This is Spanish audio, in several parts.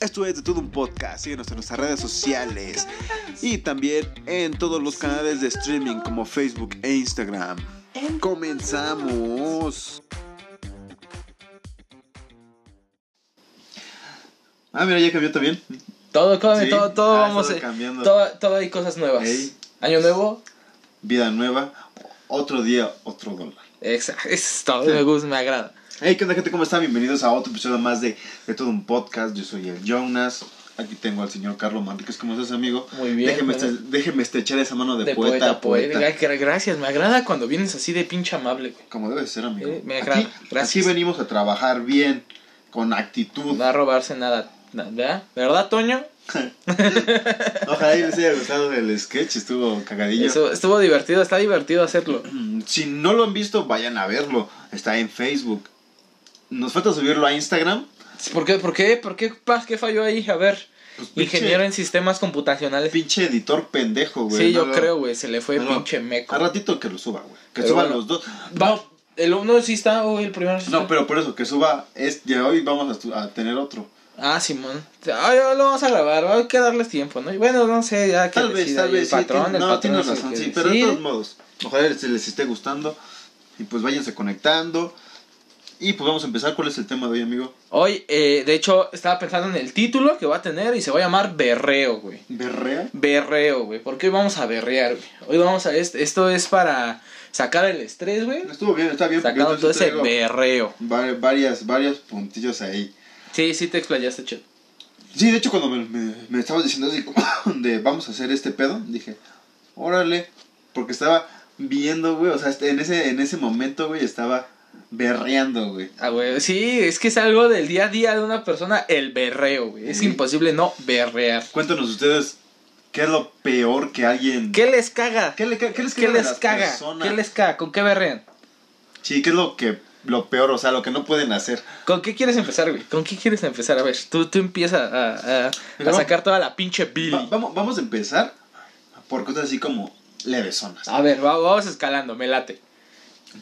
Esto es de todo un podcast. Síguenos en nuestras redes sociales y también en todos los canales de streaming como Facebook e Instagram. Comenzamos. Ah, mira, ya cambió también. Todo, todo, Sí. todo, todo Ah, vamos cambiando. Todo, todo hay cosas nuevas. Año nuevo, Vida nueva. Otro día, otro dólar. exacto, es todo, Sí. me gusta, me agrada. Hey, ¿qué onda, gente? ¿Cómo están? Bienvenidos a otro episodio más de, de todo un podcast. Yo soy el Jonas. Aquí tengo al señor Carlos Manríquez. ¿Cómo estás, amigo? Muy bien, Déjeme, este- déjeme estrechar esa mano de, De poeta, poeta, Gracias, me agrada cuando vienes así de pinche amable, güey. Como debe ser, amigo. Eh, me agrada. Aquí, Gracias. aquí venimos a trabajar bien, con actitud. No va a robarse nada, na- ¿verdad? ¿Verdad, Toño? Ojalá y les haya gustado el sketch, estuvo cagadillo. Eso, estuvo divertido, está divertido hacerlo. Si no lo han visto, vayan a verlo. Está en Facebook. Nos falta subirlo a Instagram. ¿Por qué, por qué, por qué, qué falló ahí? A ver, Pues, pinche- ingeniero en sistemas computacionales. Pinche editor pendejo, güey. Sí, No yo lo- creo, güey, se le fue no pinche meco. A ratito que lo suba, güey. Que Pero suba bueno. los dos. Va, el uno sí está, o el primero sí No, está. pero por eso, que suba. Es, de hoy vamos a, tener otro. Ah, Simón. Ah, ya lo vamos a grabar, hay que darles tiempo, ¿no? Y bueno, no sé, ya que Tal vez, tal vez. el sí, patrón, tiene- el no, tienes razón, sí. Pero de todos modos, ojalá les, les esté gustando. Y pues váyanse conectando. Y pues vamos a empezar. ¿Cuál es el tema de hoy, amigo? Hoy, eh, de hecho, estaba pensando en el título que va a tener y se va a llamar Berreo, güey. ¿Berrea? Berreo, güey. ¿Por qué vamos a berrear, güey? Hoy vamos a... Esto, esto es para sacar el estrés, güey. Estuvo bien, está bien. porque Sacando todo ese berreo. va- varias, varios puntillos ahí. Sí, sí te explayaste, chet. Sí, de hecho, cuando me, me, me estabas diciendo así como de vamos a hacer este pedo, dije, órale, porque estaba viendo, güey, o sea, este- en ese, en ese momento, güey, estaba berreando, güey. Ah, güey. Sí, es que es algo del día a día de una persona, el berreo, güey. Es Sí. imposible no berrear. Cuéntanos ustedes, ¿qué es lo peor que alguien... ¿Qué les caga? ¿Qué, le, qué les, ¿Qué caga de les caga? personas? ¿Qué les caga? ¿Con qué berrean? Sí, ¿qué es lo que, lo peor, o sea, lo que no pueden hacer? ¿Con qué quieres empezar, güey? ¿Con qué quieres empezar? A ver, tú, tú empiezas a, a- a sacar toda la pinche Billy. Va- vamos, vamos a empezar por cosas así como levesonas. A ver, va- vamos escalando, me late.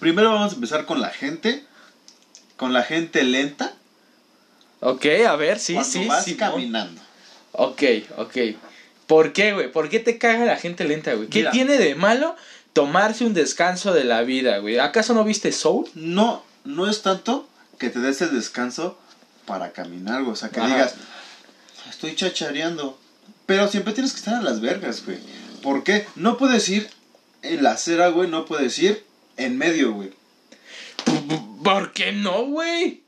Primero vamos a empezar con la gente, con la gente lenta, Ok, a ver, sí, cuando sí, vas sí. caminando. Ok, ok. ¿Por qué, güey? ¿Por qué te caga la gente lenta, güey? ¿Qué Mira. tiene de malo tomarse un descanso de la vida, güey? ¿Acaso no viste Soul? no, no es tanto que te des el descanso para caminar, güey. O sea, que Ajá. digas, estoy chachareando. Pero siempre tienes que estar a las vergas, güey. ¿Por qué? No puedes ir en la acera, güey. No puedes ir en medio, güey. ¿Por qué no, güey?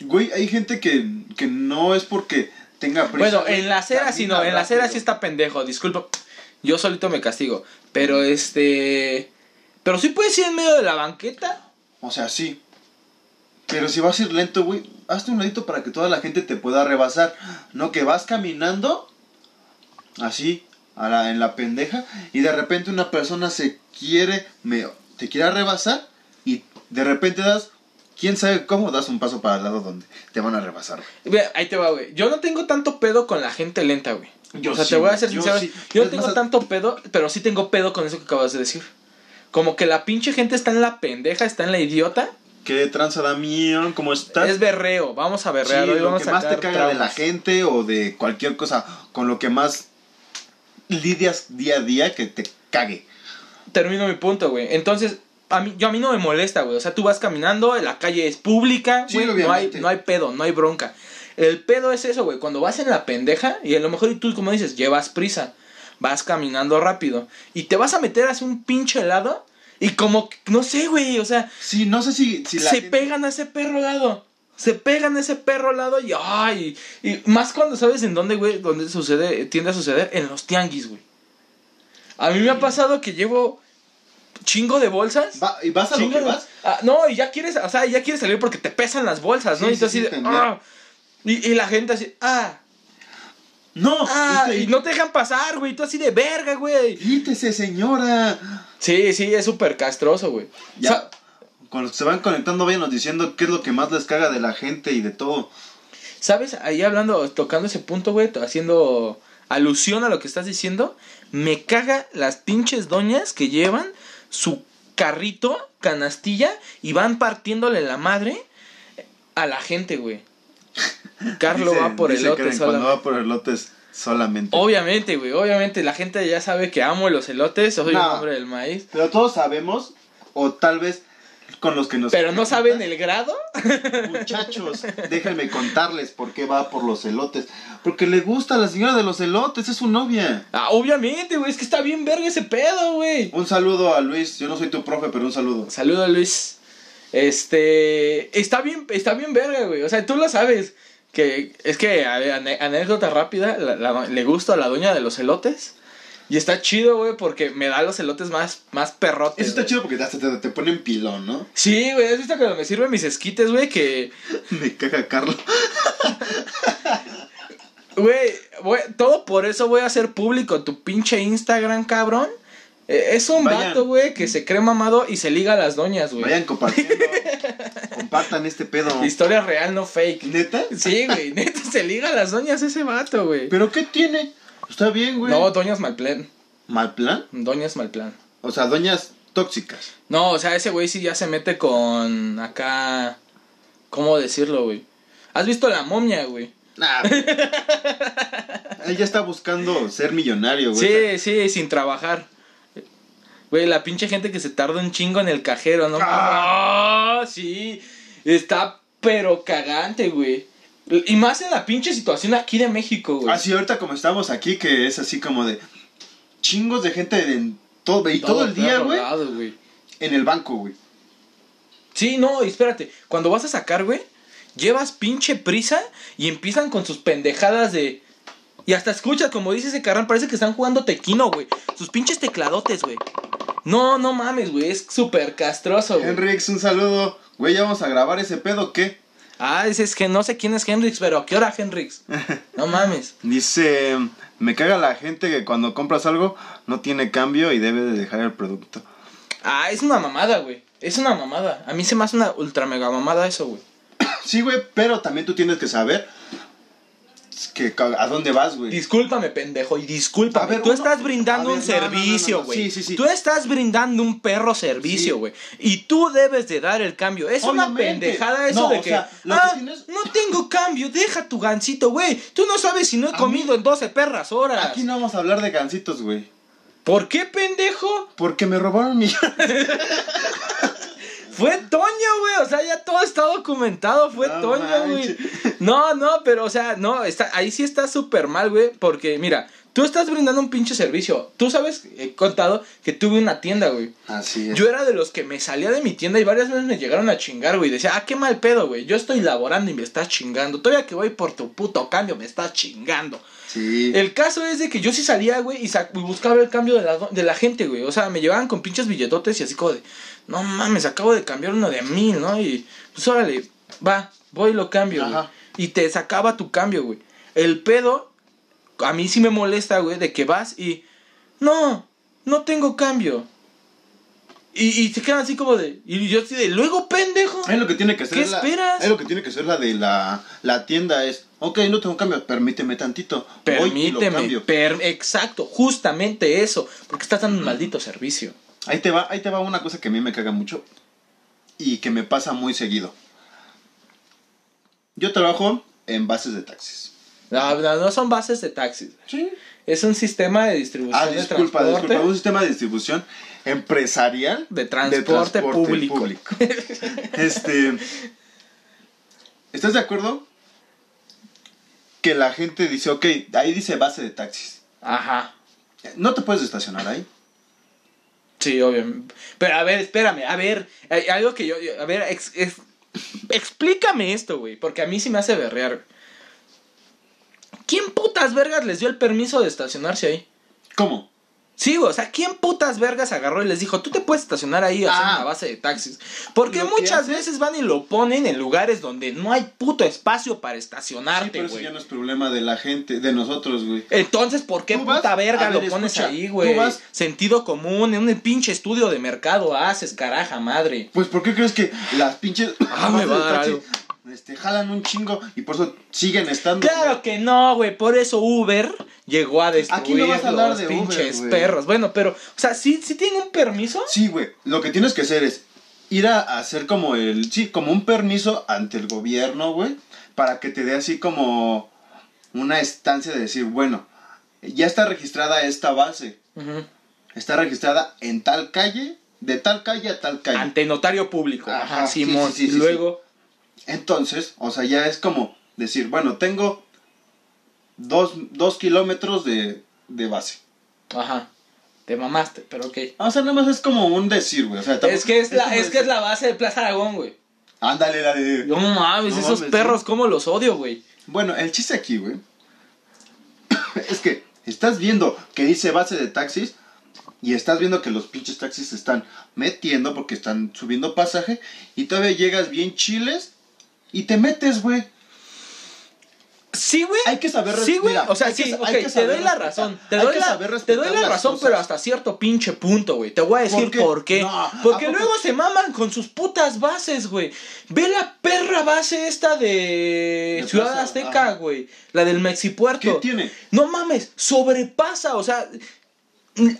Güey, hay gente que, que no es porque tenga prisa. Bueno, en la acera sí no, en la acera sí está pendejo, disculpa. Yo solito me castigo. Pero este. Pero sí puedes ir en medio de la banqueta. O sea, sí. Pero si vas a ir lento, güey, hazte un ladito para que toda la gente te pueda rebasar. No que vas caminando así, a la- en la pendeja, y de repente una persona se quiere, me, te quiere rebasar, y de repente das, quién sabe cómo, das un paso para el lado donde te van a rebasar. Ahí te va, güey. Yo no tengo tanto pedo con la gente lenta, güey. Yo o sea, sí, te voy a ser Yo sincero. sí. Yo no tengo tanto pedo, pero sí tengo pedo con eso que acabas de decir. Como que la pinche gente está en la pendeja, está en la idiota. ¿Qué tranza, Damián? ¿Cómo estás? Es berreo. Vamos a berrear. Sí, Hoy lo vamos que a más te caga de la gente o de cualquier cosa, con lo que más lidias día a día que te cague. Termino mi punto, güey. Entonces, a mí, yo a mí no me molesta, güey. O sea, tú vas caminando, la calle es pública, Sí, güey. no, hay, no hay pedo, no hay bronca. El pedo es eso, güey. Cuando vas en la pendeja, y a lo mejor y tú, como dices, llevas prisa, vas caminando rápido, y te vas a meter hacia un pinche helado, y como, no sé, güey, o sea, Sí, no sé si, si la se gente- pegan a ese perro helado. Se pegan a ese perro helado y ay, y más cuando sabes en dónde, güey, dónde sucede, tiende a suceder en los tianguis, güey. A mí me ha pasado que llevo chingo de bolsas. Va- ¿Y vas a lo que vas? Ah, no, y ya quieres, o sea, ya quieres salir porque te pesan las bolsas, ¿no? Sí, y tú sí, así sí, de, ah. y, y la gente así, ah, No, ah, y no te dejan pasar, güey, tú así de verga, güey. Quítese, señora. Sí, sí, es súper castroso, güey. Ya. O sea, Cuando se van conectando, vayanos diciendo qué es lo que más les caga de la gente y de todo. ¿Sabes? Ahí hablando, tocando ese punto, güey, haciendo alusión a lo que estás diciendo, me caga las pinches doñas que llevan su carrito, canastilla, y van partiéndole la madre a la gente, güey. Carlo Dice- va por Karen, Cuando solamente. va por elotes solamente. Obviamente, güey, obviamente la gente ya sabe que amo los elotes, soy No. un hombre del maíz. Pero todos sabemos, o tal vez con los que nos... Pero no saben el grado. Muchachos, déjenme contarles por qué va por los elotes. Porque le gusta a la señora de los elotes, es su novia. Ah, obviamente, güey, es que está bien verga ese pedo, güey. Un saludo a Luis, yo no soy tu profe, pero un saludo. Saludo Luis. Este, está bien, está bien verga, güey. O sea, tú lo sabes. Que es que, a ver, anécdota rápida, la- la- le gusta a la doña de los elotes. Y está chido, güey, porque me da los elotes más, más perrotes. Eso está chido porque hasta te, te ponen pilón, ¿no? Sí, güey, ¿has visto cuando me sirven mis esquites, güey? Que, Me caga Carlos. güey, güey, todo por eso voy a hacer público tu pinche Instagram, cabrón. Eh, es un Vayan. vato, güey, que se cree mamado y se liga a las doñas, güey. Vayan compartiendo. Compartan este pedo. Historia real, no fake. ¿Neta? Sí, güey, neta se liga a las doñas ese vato, güey. ¿Pero qué tiene? Está bien, güey. No, doñas mal plan. ¿Mal plan? Doñas mal plan. O sea, doñas tóxicas. No, o sea, ese güey sí ya se mete con acá. ¿Cómo decirlo, güey? ¿Has visto la momia, güey? Nah. Él ya está buscando ser millonario, güey. Sí, sí, sin trabajar. Güey, la pinche gente que se tarda un chingo en el cajero, ¿no? Ah. Ah, sí. Está pero cagante, güey. Y más en la pinche situación aquí de México, güey. Así ahorita como estamos aquí, que es así como de chingos de gente en todo, y todo, el día, güey, en el banco, güey. Sí, no, espérate. Cuando vas a sacar, güey, llevas pinche prisa y empiezan con sus pendejadas de. Y hasta escuchas, como dice ese carnal, parece que están jugando tequino, güey. Sus pinches tecladotes, güey. No, no mames, güey. Es súper castroso, güey. Henrix, un saludo. Güey, ya vamos a grabar ese pedo, ¿qué? Ah, es que no sé quién es Hendrix, pero ¿a qué hora Hendrix? No mames. Dice, me caga la gente que cuando compras algo no tiene cambio y debe de dejar el producto. Ah, es una mamada, güey. Es una mamada. A mí se me hace una ultra mega mamada eso, güey. Sí, güey, pero también tú tienes que saber que a dónde vas, güey. Discúlpame, pendejo, y discúlpame. A ver, Tú uno- estás brindando ver, un no, no, servicio, no. güey. Sí, sí, sí. Tú estás brindando un perro servicio, güey. Y tú debes de dar el cambio. Es una pendejada eso de o que. sea, que ah, tienes- no tengo cambio, deja tu gancito, güey. Tú no sabes si no he A comido mí- en 12 perras horas. Aquí no vamos a hablar de gancitos, güey. ¿Por qué, pendejo? Porque me robaron mi... Fue Toño, güey. O sea, ya todo está documentado. Fue No Toño, güey. No, no, pero, o sea, no, está, ahí sí está súper mal, güey. Porque, mira, tú estás brindando un pinche servicio. Tú sabes, he contado que tuve una tienda, güey. Así es. Yo era de los que me salía de mi tienda y varias veces me llegaron a chingar, güey. Decía, ah, qué mal pedo, güey. Yo estoy laborando y me estás chingando. Todavía que voy por tu puto cambio, me estás chingando. Sí. El caso es de que yo sí salía, güey, y, buscaba el cambio de la, de la gente, güey. O sea, me llevaban con pinches billetotes y así como de, no mames, acabo de cambiar uno de mil, ¿no? Y pues órale, va, voy y lo cambio, güey. Y te sacaba tu cambio, güey. El pedo, a mí sí me molesta, güey, de que vas y, no, no tengo cambio. Y, y se quedan así como de, y yo así de, luego, pendejo. Es lo que tiene que hacer ¿Qué la- esperas? Es lo que tiene que hacer la de la, la tienda es, ok, no tengo cambio, permíteme tantito. Permíteme, per- exacto, justamente eso, porque estás dando un maldito servicio. Ahí te va, ahí te va una cosa que a mí me caga mucho y que me pasa muy seguido. Yo trabajo en bases de taxis. No, no, no son bases de taxis. Sí. Es un sistema de distribución Ah, de disculpa, transporte. disculpa, un sistema de distribución empresarial De transporte público. Este, ¿estás de acuerdo? Que la gente dice, ok, ahí dice base de taxis. Ajá. No te puedes estacionar ahí. Sí, obviamente. Pero a ver, espérame, a ver, hay algo que yo, yo- a ver, ex- ex- explícame esto, güey, porque a mí sí me hace berrear. güey. ¿Quién putas vergas les dio el permiso de estacionarse ahí? ¿Cómo? Sí, o sea, ¿quién putas vergas agarró y les dijo, tú te puedes estacionar ahí a hacer Ah. una base de taxis? Porque muchas veces van y lo ponen en lugares donde no hay puto espacio para Sí, estacionarte, pero eso güey. ya no es problema de la gente, de nosotros, güey. Entonces, ¿por qué puta verga ver, lo pones escucha, ahí, güey? vas- Sentido común, en un pinche estudio de mercado haces, caraja madre. Pues, ¿por qué crees que las pinches Ah, me va a dar algo. Este, jalan un chingo y por eso siguen estando? Claro que no, güey, por eso Uber llegó a destruir Aquí no vas a hablar los de pinches perros. Bueno, pero, o sea, ¿sí, sí tiene un permiso? Sí, güey. Lo que tienes que hacer es ir a hacer como el. Sí, como un permiso ante el gobierno, güey. para que te dé así como una estancia de decir, bueno, ya está registrada esta base. Ujú. Está registrada en tal calle, de tal calle a tal calle. Ante notario público. Ajá, Simón. sí, sí, y sí, luego. Entonces, o sea, ya es como decir, bueno, tengo dos, dos kilómetros de, de base. Ajá. Te mamaste, pero ok. O sea, nada más es como un decir, güey. O sea, tampoco- Es que es, la, es que es la base de Plaza Aragón, güey. Ándale, la de... No mames, No esos mames, perros, sí. cómo los odio, güey. Bueno, el chiste aquí, güey, es que estás viendo que dice base de taxis y estás viendo que los pinches taxis se están metiendo porque están subiendo pasaje y todavía llegas bien chiles y te metes, güey. Sí, güey. Hay que saber Sí, güey. o sea, sí, sa- ok, hay que te doy la razón. Te doy la, te doy razón, cosas. pero hasta cierto pinche punto, güey. Te voy a decir ¿Por qué? por qué. No, ¿a Porque luego se maman con sus putas bases, güey. Ve la perra base esta de, De Ciudad Plaza, Azteca, güey. La del Mexipuerto. ¿Qué tiene? No mames, sobrepasa, o sea,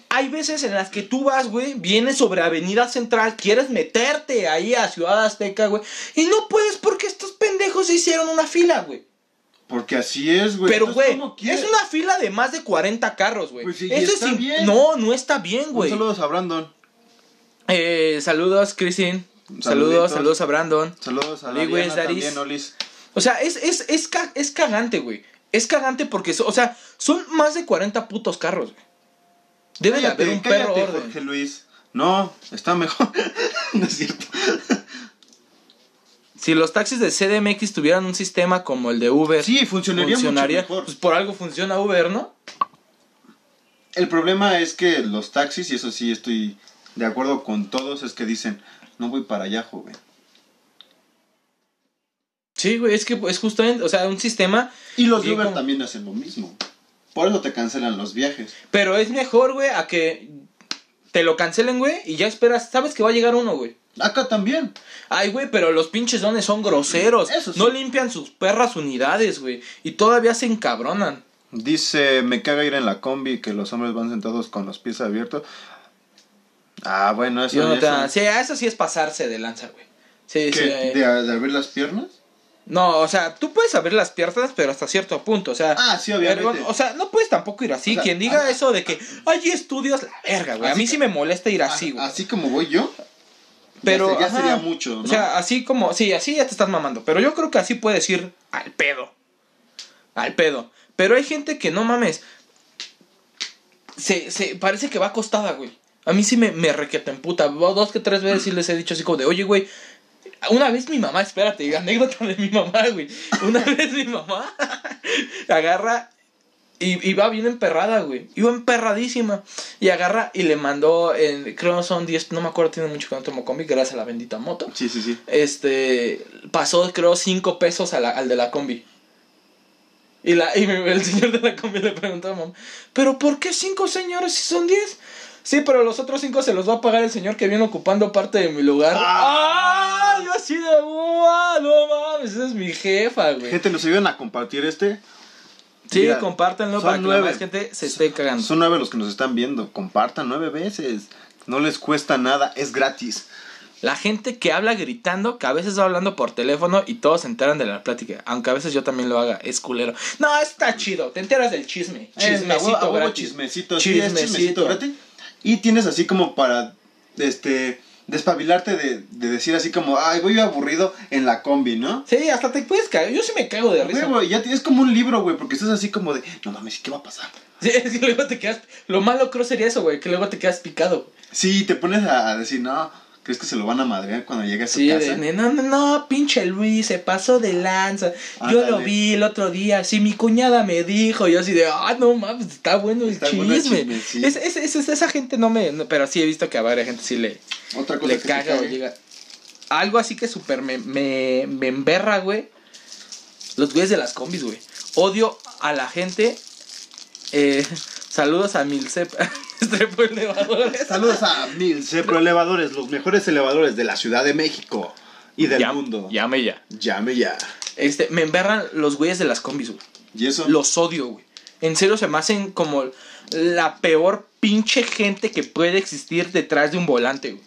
hay veces en las que tú vas, güey, vienes sobre Avenida Central, quieres meterte ahí a Ciudad Azteca, güey, y no puedes porque estos pendejos hicieron una fila, güey. Porque así es, güey. Pero, güey, es una fila de más de 40 carros, güey. Pues sí, Eso está bien. No, no está bien, güey. saludos a Brandon. Eh, saludos, Christine. Saludos, saludos a Brandon. Saludos a Daris. también, Olis. O sea, es, es, es, es cagante, güey. Es cagante porque, o sea, son más de 40 putos carros, güey. Debe de Cállate, haber un perro orden. Jorge Luis. No, está mejor. no es cierto. Si los taxis de CDMX tuvieran un sistema como el de Uber, Sí, funcionaría, funcionaría. mucho mejor. Pues por algo funciona Uber, ¿no? El problema es que los taxis, y eso sí estoy de acuerdo con todos, es que dicen, no voy para allá, joven. Sí, güey, es que es justamente, o sea, un sistema, Y los de Uber como- también hacen lo mismo. Por eso te cancelan los viajes. pero es mejor, güey, a que te lo cancelen, güey, y ya esperas, sabes que va a llegar uno, güey. Acá también. Ay, güey, pero los pinches dones son groseros. Eso sí. No limpian sus perras unidades, güey. Y todavía se encabronan. Dice, me caga ir en la combi que los hombres van sentados con los pies abiertos. Ah, bueno, eso, no eso- Sí, eso sí es pasarse de lanza, güey. Sí, ¿Qué? sí. eh. ¿De, de abrir las piernas? No, o sea, tú puedes abrir las piernas, pero hasta cierto punto, o sea... Ah, sí, obviamente. o sea, no puedes tampoco ir así. O sea, Quien diga eso de que hay estudios, la verga, güey. A mí que- sí me molesta ir así, güey. Así como voy yo. Pero ya, ya sería mucho, ¿no? O sea, así como, sí, así ya te estás mamando. Pero yo creo que así puedes ir al pedo. Al pedo. Pero hay gente que no mames. Se, se parece que va acostada, güey. A mí sí me, me requeta en puta. Dos que tres veces sí les he dicho así como de, oye, güey. Una vez mi mamá, espérate, anécdota de mi mamá, güey. Una vez mi mamá agarra y, y va bien emperrada, güey. Iba emperradísima. Y agarra y le mandó, en, creo son 10, no me acuerdo, tiene mucho que no tomo combi, gracias a la bendita moto. Sí, sí, sí. Este, pasó creo 5 pesos a la- al de la combi. Y, la, y el señor de la combi le preguntó a mamá, ¿pero por qué 5 señores si son 10? Sí, pero los otros 5 se los va a pagar el señor que viene ocupando parte de mi lugar. Ah. Yo así de, "Uah, no mames, esa es mi jefa, güey. Gente, nos ayudan a compartir este. Sí, Mira, compártanlo para que la nueve. más gente se esté cagando. Son nueve los que nos están viendo. Compartan nueve veces. No les cuesta nada, es gratis. La gente que habla gritando, que a veces va hablando por teléfono y todos se enteran de la plática. Aunque a veces yo también lo haga, es culero. No, está chido, te enteras del chisme. Eh, Chismecito huevo gratis. chismecito, sí, Chismecito. chismecito gratis. Y tienes así como para este despabilarte de, de decir así como, ay, voy aburrido en la combi, ¿no? Sí, hasta te puedes caer. Yo sí me cago de risa. huevo, y ya tienes como un libro, güey, porque estás así como de, no mames, ¿qué va a pasar? Sí, es que luego te quedas. Lo malo creo sería eso, güey, que luego te quedas picado. Sí, te pones a decir, no, ¿crees que se lo van a madrear cuando llegue a su Sí, casa? de, no, no, no, pinche Luis, se pasó de lanza. Yo lo vi el otro día, sí, mi cuñada me dijo, yo así de, ah, no mames, está bueno el Está chisme. bueno el chisme, sí. es, es- es- esa gente no me, no, pero sí he visto que a varias gente sí le, Otra cosa le que caga o llega. Algo así que súper me, me, me emberra, güey. Los güeyes de las combis, güey. Odio a la gente. Eh, saludos a Milcep. Estrepo elevadores. Saludos a Mil Cepro Elevadores, los mejores elevadores de la Ciudad de México y del Llam- mundo. Llame ya. Llame ya. Este, me emberran los güeyes de las combis, güey. ¿Y eso? Los odio, güey. En serio se me hacen como la peor pinche gente que puede existir detrás de un volante, güey.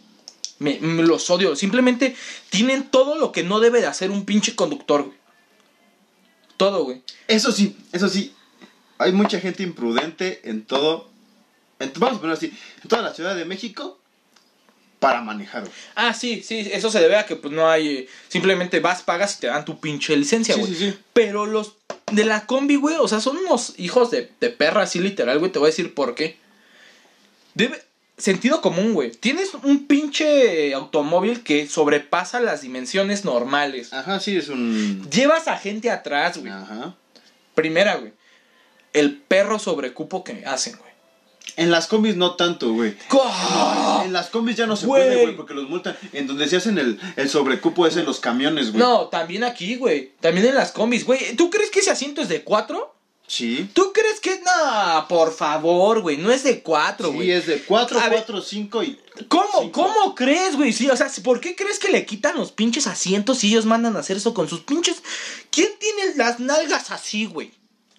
Me, me los odio. Simplemente tienen todo lo que no debe de hacer un pinche conductor, güey. todo, güey. Eso sí, eso sí. Hay mucha gente imprudente en todo. en- vamos a ponerlo así. En toda la Ciudad de México. Para manejar. güey. Ah, sí, sí, eso se debe a que pues no hay... simplemente vas, pagas y te dan tu pinche licencia, Sí, güey. sí, sí. Pero los de la combi, güey, o sea, son unos hijos de, de perra, así literal, güey. Te voy a decir por qué. Debe... Sentido común, güey. Tienes un pinche automóvil que sobrepasa las dimensiones normales. Ajá, sí, es un. Llevas a gente atrás, güey. Ajá. Primera, güey. El perro sobrecupo que hacen, güey. En las combis no tanto, güey. En las combis ya no se Güey. puede, güey, porque los multan. En donde se hacen el, el sobrecupo es en los camiones, güey. No, también aquí, güey. También en las combis, güey. ¿Tú crees que ese asiento es de cuatro? Sí. ¿Tú crees que.? No, por favor, güey. No es de cuatro, güey. Sí, es de 4, A ver. 4, 5 y. ¿Cómo? Cinco. ¿Cómo crees, güey? Sí, o sea, ¿por qué crees que le quitan los pinches asientos y ellos mandan a hacer eso con sus pinches. ¿Quién tiene las nalgas así, güey?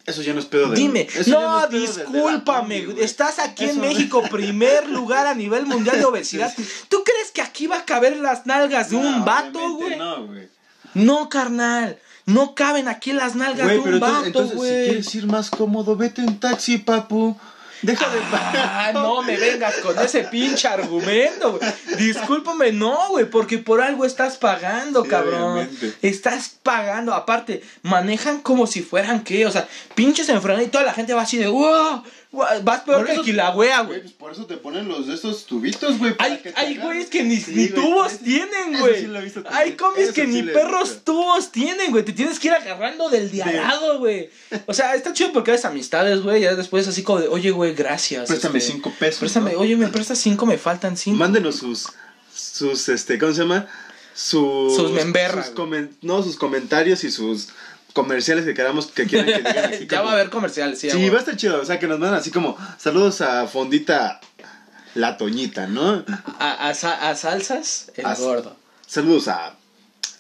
Eso ya no es pedo de. Dime, eso no, es pedo de- de la discúlpame, güey. estás aquí en México, primer lugar a nivel mundial de obesidad. ¿Tú crees que aquí va a caber las nalgas de un vato, güey? No, güey. No, carnal. No caben aquí las nalgas Güey, de pero un entonces, vato, entonces si güey. quieres ir más cómodo, vete en taxi, papu. Deja de Ah, no me vengas con ese pinche argumento, güey. Discúlpame, no, güey, porque por algo estás pagando, Sí, cabrón. obviamente. Estás pagando, aparte, manejan como si fueran qué, o sea, pinches enfrenados y toda la gente va así de, wow", vas peor que Kilauea, Güey, pues por eso te ponen los de estos tubitos, güey. Hay, güeyes que ni, Sí, ni tubos tienen, güey. sí lo he visto también. hay combis Eso que sí ni perros visto. tubos tienen, güey. Te tienes que ir agarrando del de al lado, güey. O sea, está chido porque haces amistades, güey. Ya después así como de, oye, güey, gracias. Préstame este, cinco pesos. Préstame, ¿no? oye, me prestas cinco, me faltan cinco. Mándenos sus. Sus, este, ¿cómo se llama? Sus. Sus memberras, sus comen- no, sus comentarios y sus comerciales que queramos que quieran que digan aquí. ya como- va a haber comerciales, sí. Sí, va a estar chido. O sea, que nos mandan así como. Saludos a Fondita La Toñita, ¿no? A, a a salsas, el A- gordo. Saludos a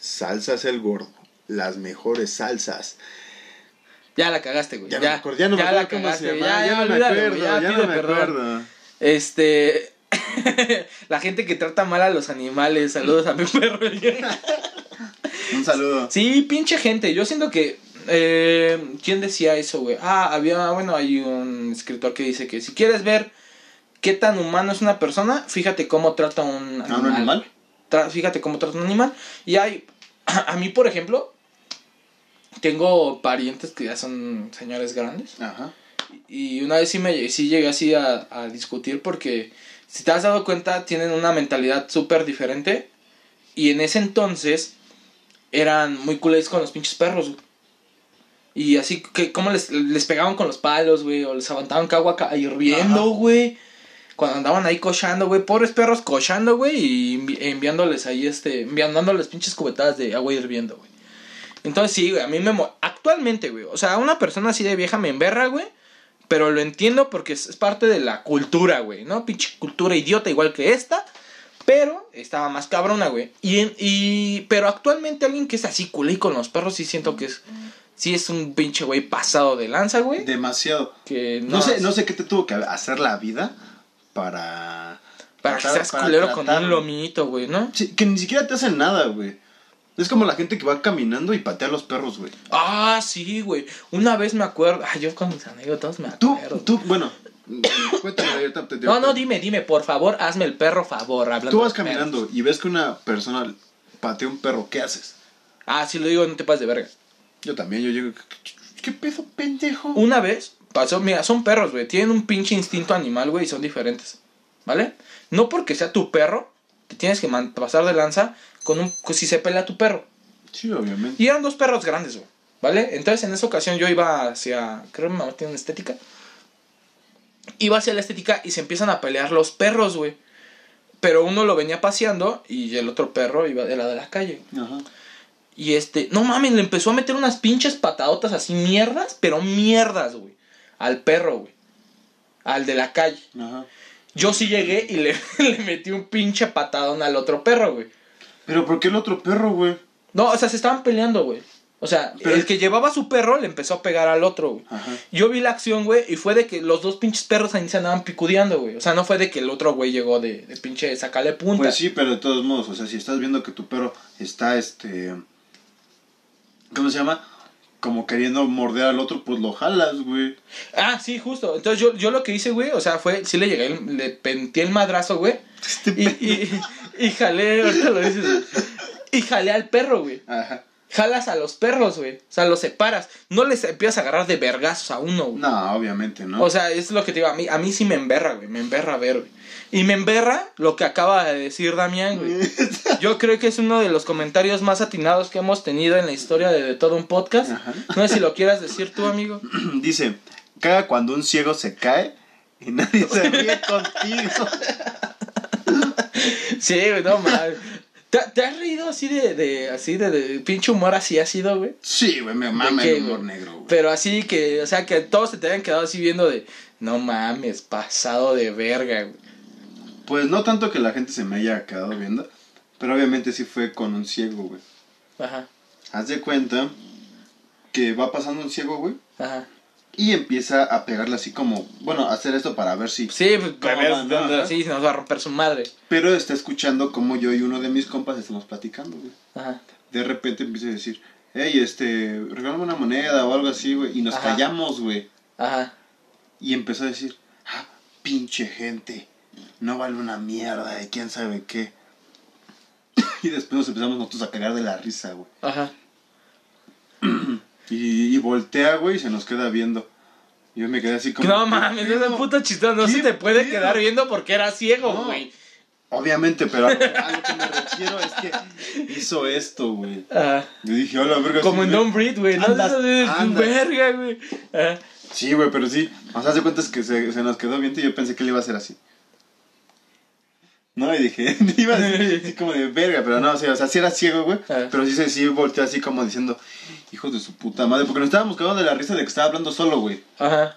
Salsas el Gordo. Las mejores salsas. Ya la cagaste, güey. Ya, Ya, me acuerdo, ya no me ya acuerdo la cómo cagaste, se llama. Ya, Ya, ya, no me acuerdo, ya, ya no me perdón. acuerdo. Este. la gente que trata mal a los animales. Saludos a mi perro. Un saludo. Sí, pinche gente. Yo siento que. Eh, ¿Quién decía eso, güey? Ah, había. Bueno, hay un escritor que dice que si quieres ver qué tan humano es una persona, fíjate cómo trata un ¿A un animal? Tra- fíjate cómo trata un animal. Y hay. A mí, por ejemplo, tengo parientes que ya son señores grandes. Ajá. Y una vez sí, me, sí llegué así a, a discutir porque, si te has dado cuenta, tienen una mentalidad súper diferente. Y en ese entonces eran muy culés con los pinches perros, güey. Y así que, como les, les pegaban con los palos, güey, o les aguantaban agua ca- hirviendo, güey. Cuando andaban ahí cochando, güey, pobres perros cochando, güey, y envi- enviándoles ahí, este, enviándoles pinches cubetadas de agua hirviendo, güey. Entonces sí, güey, a mí me... Actualmente, güey, o sea, una persona así de vieja me emberra, güey. Pero lo entiendo porque es, es parte de la cultura, güey, ¿no? Pinche cultura idiota igual que esta. Pero estaba más cabrona, güey. Y, en- y, pero actualmente alguien que es así culé con los perros, sí siento que es... Sí es un pinche güey pasado de lanza, güey. Demasiado. Que no, No sé, no sé qué te tuvo que hacer la vida para. Para que tratar- seas para culero con un lomito, güey, ¿no? Sí, que ni siquiera te hacen nada, güey. Es como la gente que va caminando y patea a los perros, güey. Ah, sí, güey. Una vez me acuerdo. Ay, yo con mis anécdotas me Tú, acuerdo. tú, bueno, cuéntame ahorita. te- te- No, no, dime, dime, por favor, hazme el perro favor. Hablando Tú vas perros. caminando y ves que una persona patea un perro, ¿qué haces? Ah, sí lo digo, no te pases de verga. Yo también, yo llego. ¿Qué, pedo, pendejo? Una vez pasó, mira, son perros, güey. Tienen un pinche instinto animal, güey, y son diferentes. ¿Vale? No porque sea tu perro, te tienes que pasar de lanza con un. con si se pelea tu perro. Sí, obviamente. Y eran dos perros grandes, güey. ¿Vale? Entonces en esa ocasión yo iba hacia. Creo que mi mamá tiene una estética. Iba hacia la estética y se empiezan a pelear los perros, güey. Pero uno lo venía paseando y el otro perro iba de la de la calle. Ajá. Y este, no mames, le empezó a meter unas pinches patadotas así mierdas, pero mierdas, güey. Al perro, güey. Al de la calle. Ajá. Yo sí llegué y le, le metí un pinche patadón al otro perro, güey. Pero ¿por qué el otro perro, güey? No, o sea, se estaban peleando, güey. O sea, Pero- el que llevaba a su perro le empezó a pegar al otro, güey. Ajá. Yo vi la acción, güey, y fue de que los dos pinches perros ahí se andaban picudeando, güey. O sea, no fue de que el otro güey llegó de, de pinche sacarle punta. Pues sí, pero de todos modos, o sea, si estás viendo que tu perro está, este... ¿Cómo se llama? como queriendo morder al otro, pues lo jalas, güey. Ah, sí, justo. Entonces yo, yo lo que hice, güey, o sea, fue, sí le llegué, le penté el madrazo, güey. Este Y, y, y jalé, ahorita lo dices, güey. Y jalé al perro, güey. Ajá. Jalas a los perros, güey. O sea, los separas. No les empiezas a agarrar de vergazos a uno, güey. No, obviamente, ¿no? O sea, es lo que te digo, a mí, a mí sí me emberra, güey. Me emberra ver, güey. Y me emberra lo que acaba de decir Damián, güey. Yo creo que es uno de los comentarios más atinados que hemos tenido en la historia de, de todo un podcast. Ajá. No sé si lo quieras decir tú, amigo. Dice, caga cuando un ciego se cae y nadie se ríe contigo. Sí, güey, no mames. ¿Te, te has reído así de, de así de, de pinche humor así ha sido, güey? Sí, güey, me mama qué, el humor negro, güey. Pero así que, o sea, que todos se te hayan quedado así viendo de, no mames, pasado de verga, güey. Pues no tanto que la gente se me haya quedado viendo, pero obviamente sí fue con un ciego, güey. Ajá, Haz de cuenta que va pasando un ciego, güey, ajá. Y empieza a pegarle así como, bueno, a hacer esto para ver si... Sí, pues, ¿Cómo ver dónde- sí, nos va a romper su madre. Pero está escuchando como yo y uno de mis compas estamos platicando, güey. Ajá. De repente empieza a decir, hey, este, regálame una moneda o algo así, güey. Y nos Ajá. callamos, güey. Ajá. Y empezó a decir, ah, pinche gente, no vale una mierda de quién sabe qué. y después nos empezamos nosotros a cagar de la risa, güey. Ajá. Y, y voltea, güey, y se nos queda viendo. Yo me quedé así como... No ¿qué mames, ese puto chistón no ¿Qué se te puede pedo? quedar viendo porque era ciego, No. güey. Obviamente, pero a lo, que me refiero es que hizo esto, güey. Ajá. Yo dije, hola, verga. Como sí, en güey". Don't Breathe, güey. No Andas, andas. verga, güey. Ajá. Sí, güey, pero sí. O sea, se cuenta es que se, se nos quedó viendo y yo pensé que le iba a hacer así. No, y dije, iba a decir así como de verga, pero no, o sea, o sea, sí era ciego, güey. Ah. Pero sí se sí volteó así como diciendo, hijos de su puta madre, porque nos estábamos cagando de la risa de que estaba hablando solo, güey. Ajá.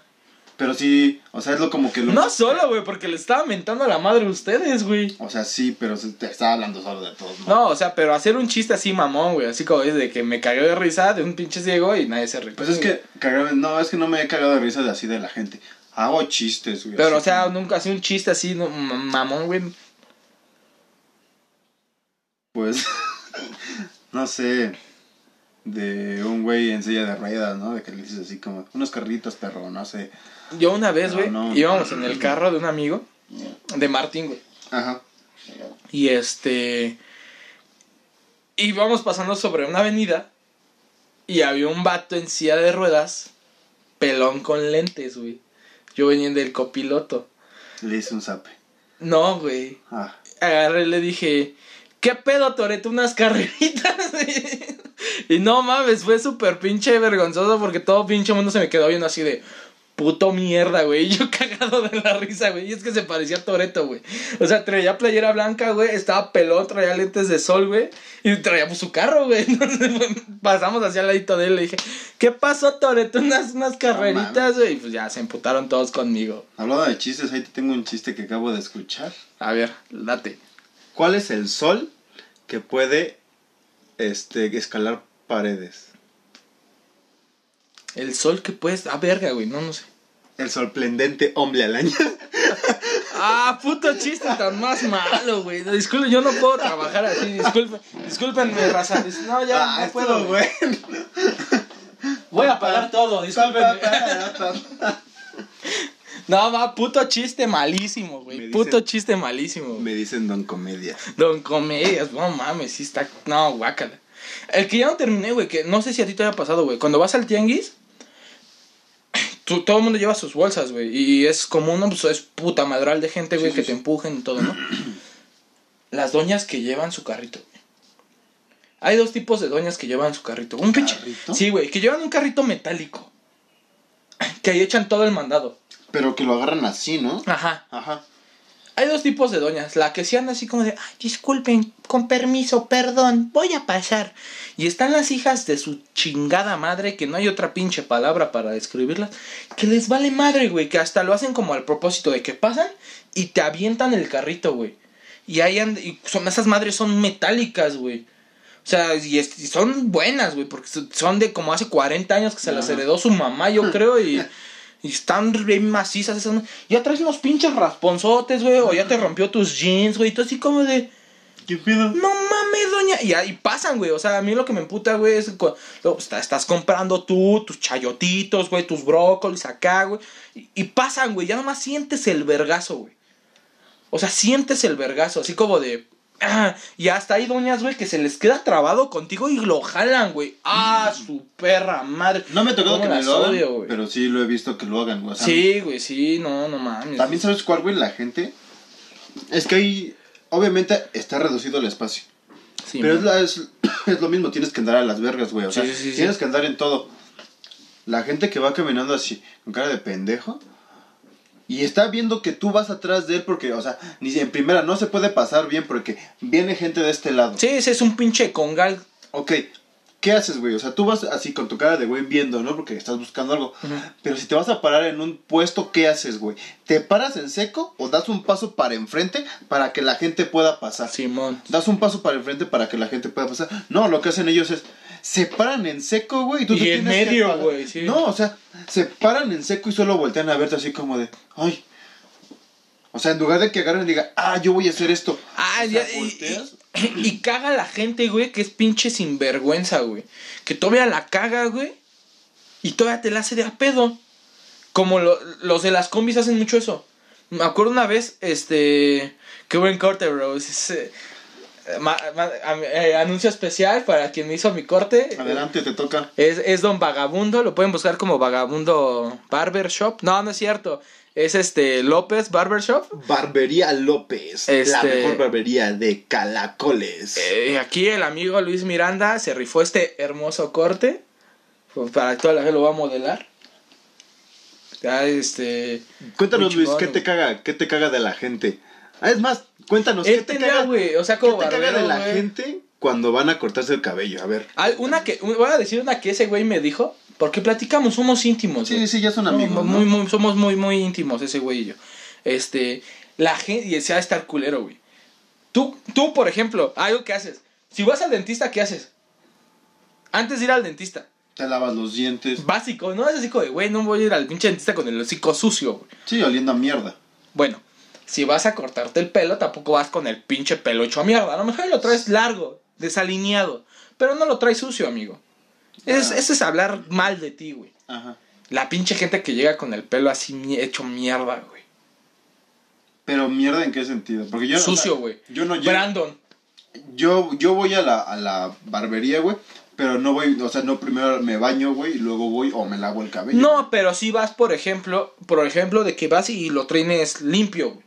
Pero sí, o sea, es lo como que lo. No solo, güey, porque le estaba mentando a la madre a ustedes, güey. O sea, sí, pero se- te estaba hablando solo de todos, ¿no? No, o sea, pero hacer un chiste así mamón, güey. Así como de que me cagué de risa de un pinche ciego y nadie se ríe. Pues es que, cagarme- no, es que no me he cagado de risa de así de la gente. Hago chistes, güey. Pero, así o sea, como- nunca así un chiste así no, mamón, güey. Pues, no sé, de un güey en silla de ruedas, ¿no? De que le dices así como, unos carritos, perro, no sé. Yo una vez, güey, no. íbamos en el carro de un amigo, de Martín, güey. Ajá. Y este. Íbamos pasando sobre una avenida. Y había un vato en silla de ruedas. Pelón con lentes, güey. Yo venía del copiloto. Le hice un zape. No, güey. Ah, Agarré y le dije. ¿Qué pedo, Toreto? Unas carreritas. y no mames, fue súper pinche vergonzoso porque todo pinche mundo se me quedó viendo así de. Puto mierda, güey. Y yo cagado de la risa, güey. Y es que se parecía a Toreto, güey. O sea, traía playera blanca, güey. Estaba pelón, traía lentes de sol, güey. Y traía pues, su carro, güey. Entonces pues, pasamos hacia el ladito de él. Le dije, ¿qué pasó, Toreto? Unas, unas carreritas, güey. Y pues ya se emputaron todos conmigo. hablando de chistes, ahí te tengo un chiste que acabo de escuchar. A ver, date. ¿Cuál es el sol que puede este, escalar paredes? El sol que puedes. Ah, verga, güey. No, no sé. El sorprendente hombre araña. Ah, puto chiste tan más malo, güey. Disculpen, yo no puedo trabajar así. Disculpen, discúlpenme, raza. No, ya ah, no puedo. bueno. Voy a pagar todo, discúlpenme. No, va, puto chiste malísimo, güey. Puto chiste malísimo. güey. Me dicen don comedia. Don Comedias, no mames, sí está. No, guácala. El que ya no terminé, güey, que no sé si a ti te haya pasado, güey. Cuando vas al tianguis, tú- todo el mundo lleva sus bolsas, güey. Y es como uno, pues es puta madral de gente, güey, Sí, que sí, te sí. empujen y todo, ¿no? Las doñas que llevan su carrito, güey. Hay dos tipos de doñas que llevan su carrito. Un pinche. Sí, güey, que llevan un carrito metálico. Que ahí echan todo el mandado. Pero que lo agarran así, ¿no? Ajá. Ajá. Hay dos tipos de doñas. La que se anda así como de, ay, disculpen, con permiso, perdón, voy a pasar. Y están las hijas de su chingada madre, que no hay otra pinche palabra para describirlas, que les vale madre, güey, que hasta lo hacen como al propósito de que pasan y te avientan el carrito, güey. Y ahí and- y son, esas madres son metálicas, güey. O sea, y, son buenas, güey, porque so- son de como hace 40 años que se las heredó su mamá, yo creo, y, y están bien macizas esas. Ya traes unos pinches rasponzotes, güey, o ya te rompió tus jeans, güey, y tú así como de, ¿Qué pedo? no mames, doña, y ahí pasan, güey. O sea, a mí lo que me emputa, güey, es está- estás comprando tú tus chayotitos, güey, tus brócolis acá, güey. Y, y pasan, güey, ya nomás sientes el vergazo, güey. O sea, sientes el vergazo, así como de. Ah, y hasta hay doñas, güey, que se les queda trabado contigo y lo jalan, güey. Ah, su perra madre. No me tocó ¿Cómo que me lo hagan, odio, güey? pero sí lo he visto que lo hagan, güey. Sí, güey, sí, no, no mames. También sabes cuál, güey, la gente. Es que ahí, obviamente, está reducido el espacio. Sí, pero es, la- es, es lo mismo, tienes que andar a las vergas, güey. O sea, Sí, sí, sí. tienes que andar en todo. La gente que va caminando así, con cara de pendejo, y está viendo que tú vas atrás de él porque, o sea, ni en primera no se puede pasar bien porque viene gente de este lado. Sí, ese es un pinche congal. Ok, ¿qué haces, güey? O sea, tú vas así con tu cara de güey viendo, ¿no? Porque estás buscando algo. Pero si te vas a parar en un puesto, ¿qué haces, güey? ¿Te paras en seco o das un paso para enfrente para que la gente pueda pasar? Simón. Das un paso para enfrente para que la gente pueda pasar. No, lo que hacen ellos es se paran en seco, güey, y tú Y te en tienes que medio, güey, sí. No, o sea, se paran en seco y solo voltean a verte así como de, ay. O sea, en lugar de que agarren y digan, ah, yo voy a hacer esto. Ah, O sea, ya, y, y- y caga la gente, güey, que es pinche sinvergüenza, güey. Que todavía la caga, güey. Y todavía te la hace de a pedo. Como lo- los de las combis hacen mucho eso. Me acuerdo una vez, este. Qué buen corte, bro. Es, eh, ma- ma- am- eh, anuncio especial para quien me hizo mi corte. Adelante, te toca. Es, es Don Vagabundo, lo pueden buscar como Vagabundo Barbershop. No, no es cierto. Es este López Barbershop. Barbería López, la Este- mejor barbería de Calacoles. Eh, aquí el amigo Luis Miranda se rifó este hermoso corte. Pues para que toda la gente lo va a modelar. Ya, este. Cuéntanos, Luis, ¿qué te caga? ¿Qué te caga de la gente? Ah, es más, cuéntanos, Él ¿qué te tenía, caga? güey. O sea, ¿Qué como te caga barbero, de la güey. gente cuando van a cortarse el cabello? A ver. Una que. Voy a decir una que ese güey me dijo. Porque platicamos, somos íntimos. Sí, güey. sí, ya son amigos, Somos ¿no? muy, muy, somos muy, muy íntimos, ese güey y yo. Este. La gente. Y decía estar culero, güey. Tú, tú, por ejemplo, algo que haces. Si vas al dentista, ¿qué haces? Antes de ir al dentista. Te lavas los dientes. Básico, no es así como de, güey, no voy a ir al pinche dentista con el hocico sucio, güey. Sí, oliendo a mierda. Bueno, si vas a cortarte el pelo, tampoco vas con el pinche pelo hecho a mierda. A lo mejor lo traes largo, desalineado, pero no lo traes sucio, amigo. Es, Ah. Eso es hablar mal de ti, güey. Ajá. La pinche gente que llega con el pelo así hecho mierda, güey. Pero mierda, ¿en qué sentido? Porque yo. o sea, Sucio, güey. yo no llego. Brandon. Yo, yo voy a la, a la barbería, güey. Pero no voy, o sea, no primero me baño, güey, y luego voy o me lavo el cabello. No, pero si vas, por ejemplo, por ejemplo, de que vas y lo traines limpio, güey.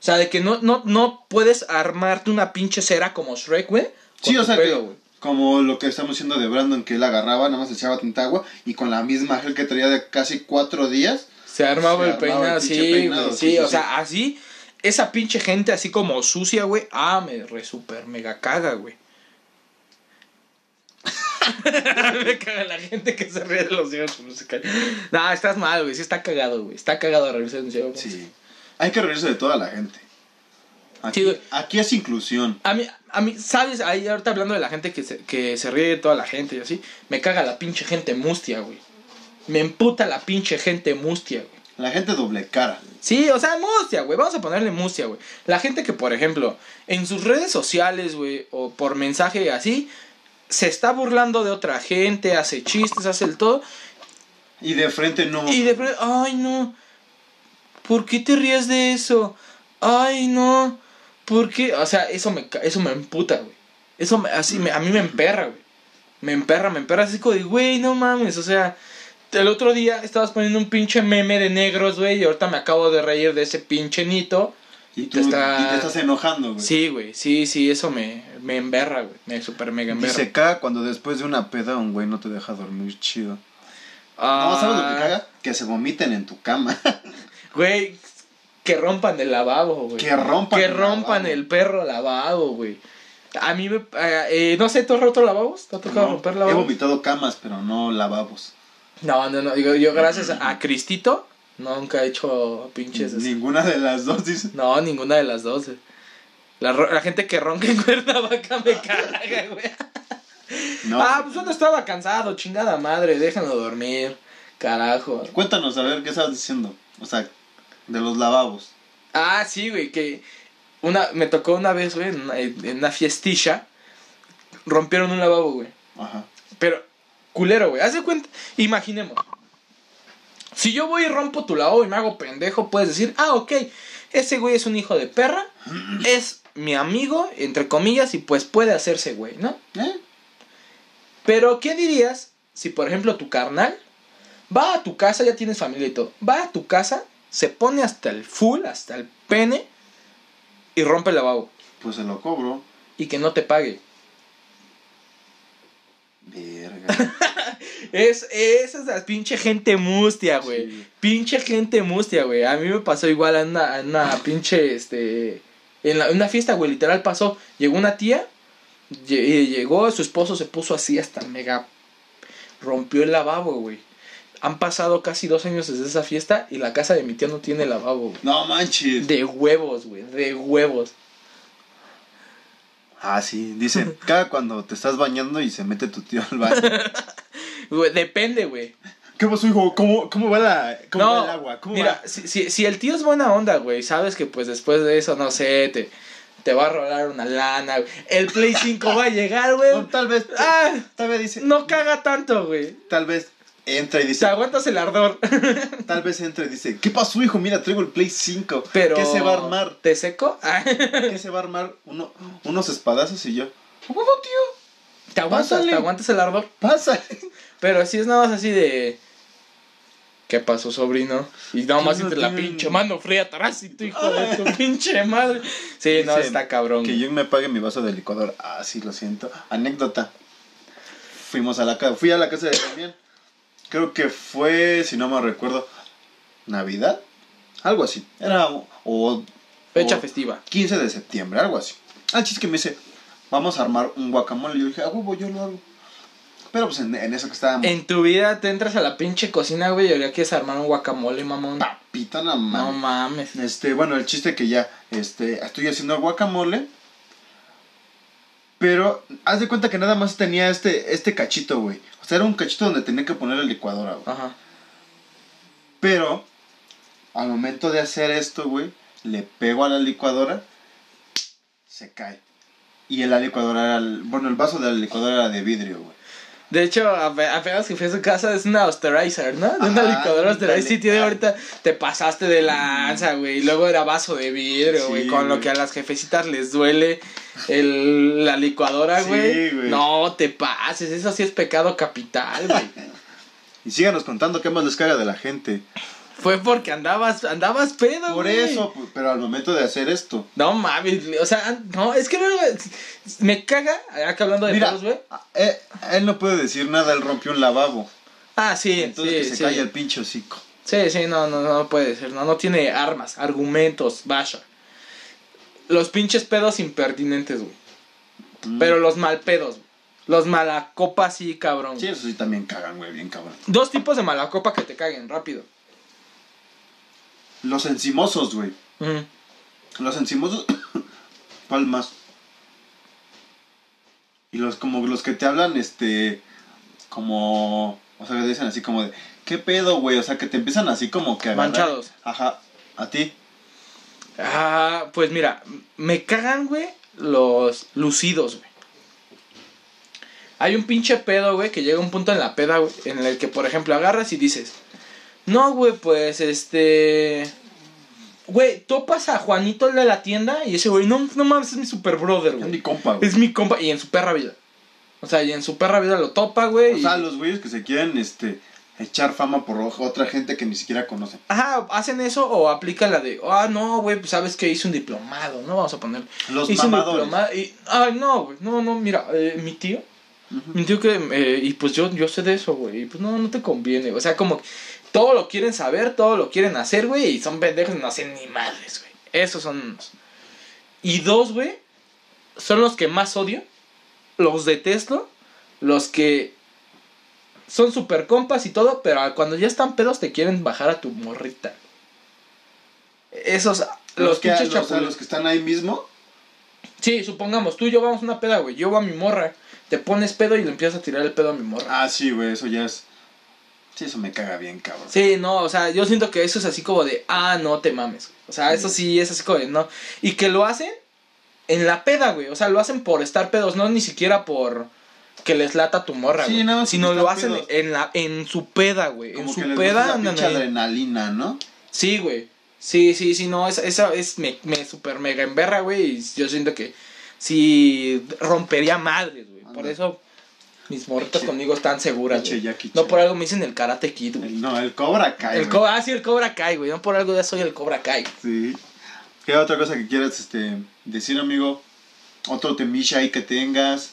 O sea, de que no, no, no puedes armarte una pinche cera como Shrek, güey. Sí, o sea, pelo, que, güey. como lo que estamos haciendo de Brandon, que él agarraba, nada más echaba tanta agua y con la misma gel que traía de casi cuatro días. Se armaba Se el armaba peinado, el sí, peinado, sí, sí, sí, o sea, así, esa pinche gente así como sucia, güey, ah, me re super mega caga, güey. me caga la gente que se ríe de los ciegos musicales. No, estás mal, güey, sí está cagado, güey, está cagado reírse de un. Sí. Hay que reírse de toda la gente. Aquí, Sí, aquí es inclusión. A mí, a mí, ¿sabes? Ahí ahorita hablando de la gente que se, que se ríe de toda la gente y así, me caga la pinche gente mustia, güey. Me emputa la pinche gente mustia, güey. La gente doble cara. Sí, o sea, mustia, güey. Vamos a ponerle mustia, güey. La gente que, por ejemplo, en sus redes sociales, güey, o por mensaje así, se está burlando de otra gente, hace chistes, hace el todo. Y de frente no. Y de frente, ay, no. ¿Por qué te ríes de eso? Ay, no. ¿Por qué? O sea, eso me, eso me emputa, güey. Eso me- así, me, a mí me emperra, güey. Me emperra, me emperra así como de, güey, no mames. O sea, el otro día estabas poniendo un pinche meme de negros, güey, y ahorita me acabo de reír de ese pinche nito. y, te tú, está- y te estás enojando, güey. Sí, güey, sí, sí, eso me, me emberra, güey. Me super mega Y emberra. se caga cuando después de una peda un güey no te deja dormir chido. Ah, No, ¿sabes lo que caga? Que se vomiten en tu cama. Güey, que rompan el lavabo, güey. Que rompan Que el rompan lavabo. el perro lavabo, güey. A mí me... eh, eh, no sé, ¿tú has roto lavabos? ¿Te ha tocado No, romper he lavabos? vomitado camas, pero no lavabos. No, no, no. Yo, yo gracias a Cristito nunca he hecho pinches... Ninguna de las dos dice. No, ninguna de las dos. La, ro- la gente que ronca en Cuernavaca me caga, güey. No. Ah, pues uno estaba cansado, chingada madre, déjenlo dormir. Carajo. Cuéntanos, a ver, ¿qué estabas diciendo? O sea, de los lavabos. Ah, sí, güey, que una, me tocó una vez, güey, en una, en una fiestilla, rompieron un lavabo, güey. Ajá. Pero, culero, güey. Haz de cuenta, imaginemos. Si yo voy y rompo tu lavabo y me hago pendejo, puedes decir, ah, ok, ese güey es un hijo de perra, es mi amigo, entre comillas, y pues puede hacerse güey, ¿no? ¿Eh? Pero, ¿qué dirías si, por ejemplo, tu carnal va a tu casa, ya tienes familia y todo, va a tu casa, se pone hasta el full, hasta el pene, y rompe el lavabo, Pues se lo cobro. y que no te pague? Verga. Es, esa es la pinche gente mustia, güey. Sí. Pinche gente mustia, güey. A mí me pasó igual en una, en una pinche, este... En la- una fiesta, güey, literal pasó. Llegó una tía, y llegó, su esposo se puso así hasta mega... Rompió el lavabo, güey. Han pasado casi dos años desde esa fiesta y la casa de mi tía no tiene lavabo, güey. No manches. De huevos, güey, de huevos. Ah, sí. Dicen, cada cuando te estás bañando y se mete tu tío al baño. Güey, depende, güey. ¿Qué pasó, hijo? ¿Cómo, cómo va, la, cómo no, va el agua? ¿Cómo mira, va? si, si, si el tío es buena onda, güey, sabes que pues después de eso, no sé, te, te va a rolar una lana, güey. El Play 5 va a llegar, güey. No, tal vez. Ah, Tal vez dice. no caga tanto, güey. Tal vez entra y Te dice. aguantas el ardor. Tal vez entra y dice. ¿Qué pasó, hijo? Mira, traigo el Play 5. Pero... ¿Qué se va a armar? ¿Te seco? Ah, ¿Qué se va a armar? Uno, unos espadazos y yo. "¿A huevo, tío? te aguantas, Pásale. te aguantas el ardor. Pasa. Pero si es nada más así de... ¿Qué pasó, sobrino? Y nada más ¿Quién no entre la pinche mano fría atrás y tu hijo de tu pinche madre. Sí, no, está cabrón. Que yo me pague mi vaso de licuador. Ah, sí, lo siento. Anécdota. Fuimos a la casa. Fui a la casa de Damián. Creo que fue, si no me recuerdo, Navidad. Algo así. Era o, Fecha o festiva. 15 de septiembre, algo así. Ah, chiste que me dice, vamos a armar un guacamole. Yo dije, ah, huevo, yo lo hago. Pero pues en, en eso que estábamos. En tu vida te entras a la pinche cocina, güey, y ahora quieres armar un guacamole, mamón. Papita, no No mames. mames. Este, bueno, el chiste que ya este, estoy haciendo el guacamole. Pero haz de cuenta que nada más tenía este, este cachito, güey. Sea, era un cachito donde tenía que poner la licuadora, güey. Ajá. Pero al momento de hacer esto, güey, le pego a la licuadora, se cae. Y la licuadora era, el- bueno, el vaso de la licuadora era de vidrio, güey. De hecho, ape- apenas que fui a su casa es una Osterizer, ¿no? De una licuadora Osterizer. Sí, tiene ahorita. Te pasaste de lanza, güey. Y luego era vaso de vidrio, Sí, güey. con lo que a las jefecitas les duele el, la licuadora, Sí, güey. güey. no te pases. Eso sí es pecado capital, güey. Y síganos contando qué más les caga de la gente. Fue porque andabas, andabas pedo, Por güey. eso, pu- pero al momento de hacer esto. No mames, o sea, no, es que no, me caga, acá hablando de Mira, pedos, güey. eh, él no puede decir nada, él rompió un lavabo. Ah, sí, Entonces sí, que se sí. calle el pinche hocico. Sí, sí, no, no, no puede ser, no, no tiene armas, argumentos, vaya. Los pinches pedos impertinentes, güey. Mm. Pero los mal pedos, güey. Los malacopas sí, cabrón. Sí, eso sí también cagan, güey, bien cabrón. Dos tipos de malacopa que te caguen, rápido. Los encimosos, güey. Los encimosos. ¿Cuál más? Y los como los que te hablan, este. Como. O sea, que dicen así como de. ¿Qué pedo, güey? O sea, que te empiezan así como que a agarrar. Manchados. Ajá. A ti. Ah, pues mira, me cagan, güey, los lucidos, güey. Hay un pinche pedo, güey, que llega un punto en la peda, güey, en el que, por ejemplo, agarras y dices, no, güey, pues, este... Güey, topas a Juanito el de la tienda y ese güey, no, no mames, es mi super brother, Es mi güey. compa, güey. Es mi compa, y en su perra vida. O sea, y en su perra vida lo topa, güey. O y- sea, los güeyes que se quieren, este. Echar fama por otra gente que ni siquiera conocen. Ajá, hacen eso o aplica la de, ah, no, güey, pues sabes que hice un diplomado, ¿no? Vamos a poner. Los hice un mamadores. diplomado y, ay, no, güey, no, no, mira, eh, mi tío, mi tío que, eh, y pues yo, yo sé de eso, güey, y pues no, no te conviene, o sea, como, todo lo quieren saber, todo lo quieren hacer, güey, y son pendejos y no hacen ni madres, güey. Esos son unos. Y dos, güey, son los que más odio, los detesto, los que son super compas y todo, pero cuando ya están pedos te quieren bajar a tu morrita. Esos, los, Los, que, los, a los que están ahí mismo. Sí, supongamos, tú y yo vamos a una peda, güey. Yo voy a mi morra. Te pones pedo y le empiezas a tirar el pedo a mi morra. Ah, sí, güey, eso ya es. Sí, eso me caga bien, cabrón. Sí, no, o sea, yo siento que eso es así como de, ah, no te mames. O sea, eso sí es así como de, no. Y que lo hacen en la peda, güey. O sea, lo hacen por estar pedos, no ni siquiera por que les lata tu morra, Sí, güey. más Sino lo hacen pedos. en la en su peda, güey. En su que les peda gusta la adrenalina, ¿no? Sí, güey. Sí, sí, sí, no, esa, esa es me, me super mega emberra, güey. Y yo siento que sí rompería madres, güey. Por eso mis morritas conmigo están seguras, güey. No por algo me dicen el Karate Kid, güey. El- no, el Cobra Kai. El cobra, ah, sí, el Cobra Kai, güey. No por algo ya soy el Cobra Kai. Sí. ¿Qué otra cosa que quieras este, decir, amigo? Otro temilla ahí que tengas.